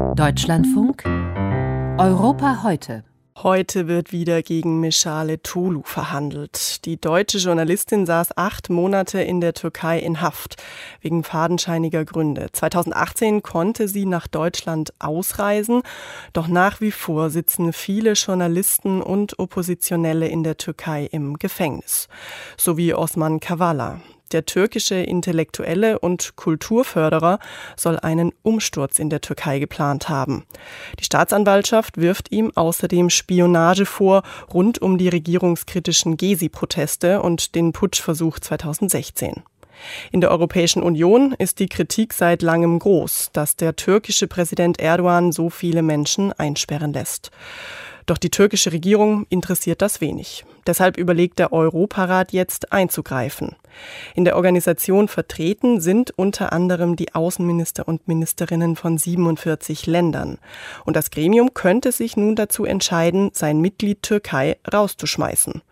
Deutschlandfunk Europa heute. Heute wird wieder gegen Meschale Tolu verhandelt. Die deutsche Journalistin saß acht Monate in der Türkei in Haft wegen fadenscheiniger Gründe. 2018 konnte sie nach Deutschland ausreisen, doch nach wie vor sitzen viele Journalisten und Oppositionelle in der Türkei im Gefängnis, so wie Osman Kavala. Der türkische Intellektuelle und Kulturförderer soll einen Umsturz in der Türkei geplant haben. Die Staatsanwaltschaft wirft ihm außerdem Spionage vor rund um die regierungskritischen Gezi-Proteste und den Putschversuch 2016. In der Europäischen Union ist die Kritik seit langem groß, dass der türkische Präsident Erdogan so viele Menschen einsperren lässt. Doch die türkische Regierung interessiert das wenig. Deshalb überlegt der Europarat jetzt einzugreifen. In der Organisation vertreten sind unter anderem die Außenminister und Ministerinnen von 47 Ländern. Und das Gremium könnte sich nun dazu entscheiden, sein Mitglied Türkei rauszuschmeißen.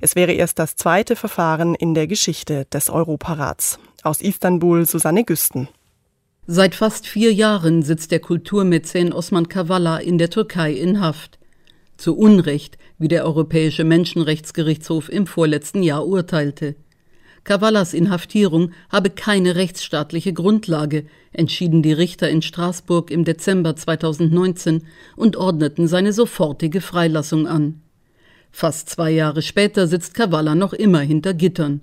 Es wäre erst das zweite Verfahren in der Geschichte des Europarats. Aus Istanbul Susanne Güsten. Seit fast vier Jahren sitzt der Kulturmäzen Osman Kavala in der Türkei in Haft. Zu Unrecht, wie der Europäische Menschenrechtsgerichtshof im vorletzten Jahr urteilte. Kavallas Inhaftierung habe keine rechtsstaatliche Grundlage, entschieden die Richter in Straßburg im Dezember 2019 und ordneten seine sofortige Freilassung an. Fast zwei Jahre später sitzt Kavala noch immer hinter Gittern.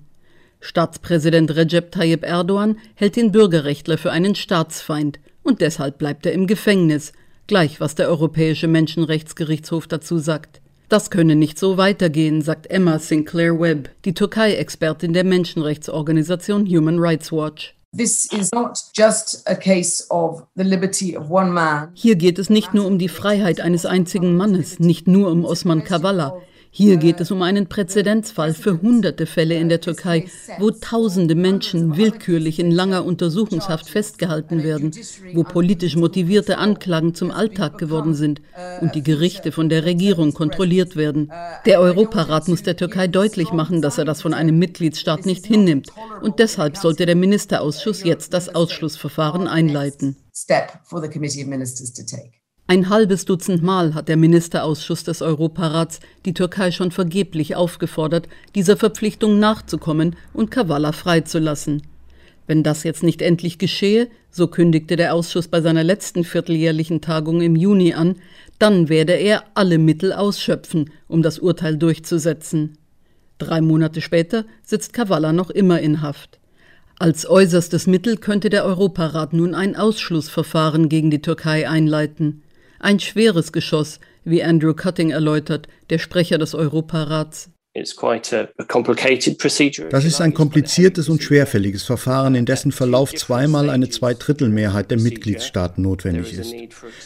Staatspräsident Recep Tayyip Erdogan hält den Bürgerrechtler für einen Staatsfeind und deshalb bleibt er im Gefängnis, gleich was der Europäische Menschenrechtsgerichtshof dazu sagt. Das könne nicht so weitergehen, sagt Emma Sinclair Webb, die Türkei-Expertin der Menschenrechtsorganisation Human Rights Watch. Hier geht es nicht nur um die Freiheit eines einzigen Mannes, nicht nur um Osman Kavala. Hier geht es um einen Präzedenzfall für hunderte Fälle in der Türkei, wo tausende Menschen willkürlich in langer Untersuchungshaft festgehalten werden, wo politisch motivierte Anklagen zum Alltag geworden sind und die Gerichte von der Regierung kontrolliert werden. Der Europarat muss der Türkei deutlich machen, dass er das von einem Mitgliedsstaat nicht hinnimmt. Und deshalb sollte der Ministerausschuss jetzt das Ausschlussverfahren einleiten. Step for the Committee of Ministers to take. Ein halbes Dutzend Mal hat der Ministerausschuss des Europarats die Türkei schon vergeblich aufgefordert, dieser Verpflichtung nachzukommen und Kavala freizulassen. Wenn das jetzt nicht endlich geschehe, so kündigte der Ausschuss bei seiner letzten vierteljährlichen Tagung im Juni an, dann werde er alle Mittel ausschöpfen, um das Urteil durchzusetzen. Drei Monate später sitzt Kavala noch immer in Haft. Als äußerstes Mittel könnte der Europarat nun ein Ausschlussverfahren gegen die Türkei einleiten. Ein schweres Geschoss, wie Andrew Cutting erläutert, der Sprecher des Europarats. Das ist ein kompliziertes und schwerfälliges Verfahren, in dessen Verlauf zweimal eine Zweidrittelmehrheit der Mitgliedstaaten notwendig ist.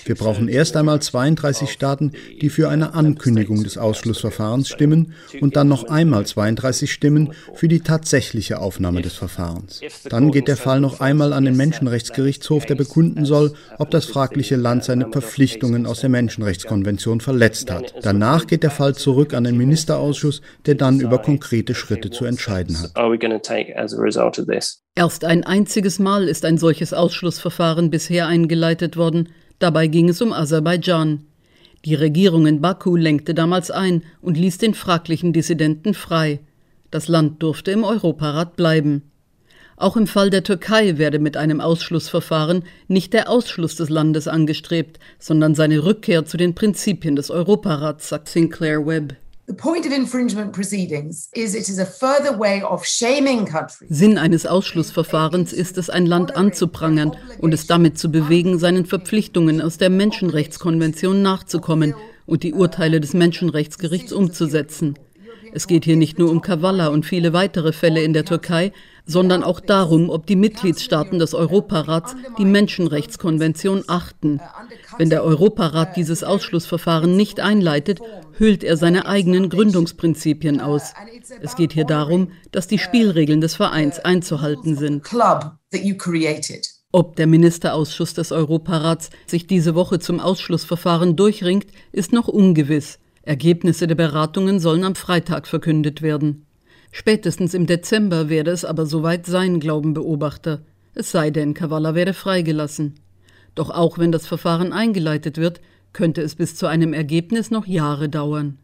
Wir brauchen erst einmal 32 Staaten, die für eine Ankündigung des Ausschlussverfahrens stimmen und dann noch einmal 32 Stimmen für die tatsächliche Aufnahme des Verfahrens. Dann geht der Fall noch einmal an den Menschenrechtsgerichtshof, der bekunden soll, ob das fragliche Land seine Verpflichtungen aus der Menschenrechtskonvention verletzt hat. Danach geht der Fall zurück an den Ministerausschuss, der dann über konkrete Schritte zu entscheiden hat. Erst ein einziges Mal ist ein solches Ausschlussverfahren bisher eingeleitet worden. Dabei ging es um Aserbaidschan. Die Regierung in Baku lenkte damals ein und ließ den fraglichen Dissidenten frei. Das Land durfte im Europarat bleiben. Auch im Fall der Türkei werde mit einem Ausschlussverfahren nicht der Ausschluss des Landes angestrebt, sondern seine Rückkehr zu den Prinzipien des Europarats, sagt Sinclair Webb. Sinn eines Ausschlussverfahrens ist es, ein Land anzuprangern und es damit zu bewegen, seinen Verpflichtungen aus der Menschenrechtskonvention nachzukommen und die Urteile des Menschenrechtsgerichts umzusetzen. Es geht hier nicht nur um Kavala und viele weitere Fälle in der Türkei, sondern auch darum, ob die Mitgliedstaaten des Europarats die Menschenrechtskonvention achten. Wenn der Europarat dieses Ausschlussverfahren nicht einleitet, hüllt er seine eigenen Gründungsprinzipien aus. Es geht hier darum, dass die Spielregeln des Vereins einzuhalten sind. Ob der Ministerausschuss des Europarats sich diese Woche zum Ausschlussverfahren durchringt, ist noch ungewiss. Ergebnisse der Beratungen sollen am Freitag verkündet werden. Spätestens im Dezember werde es aber soweit sein, glauben Beobachter. Es sei denn, Kavala werde freigelassen. Doch auch wenn das Verfahren eingeleitet wird, könnte es bis zu einem Ergebnis noch Jahre dauern.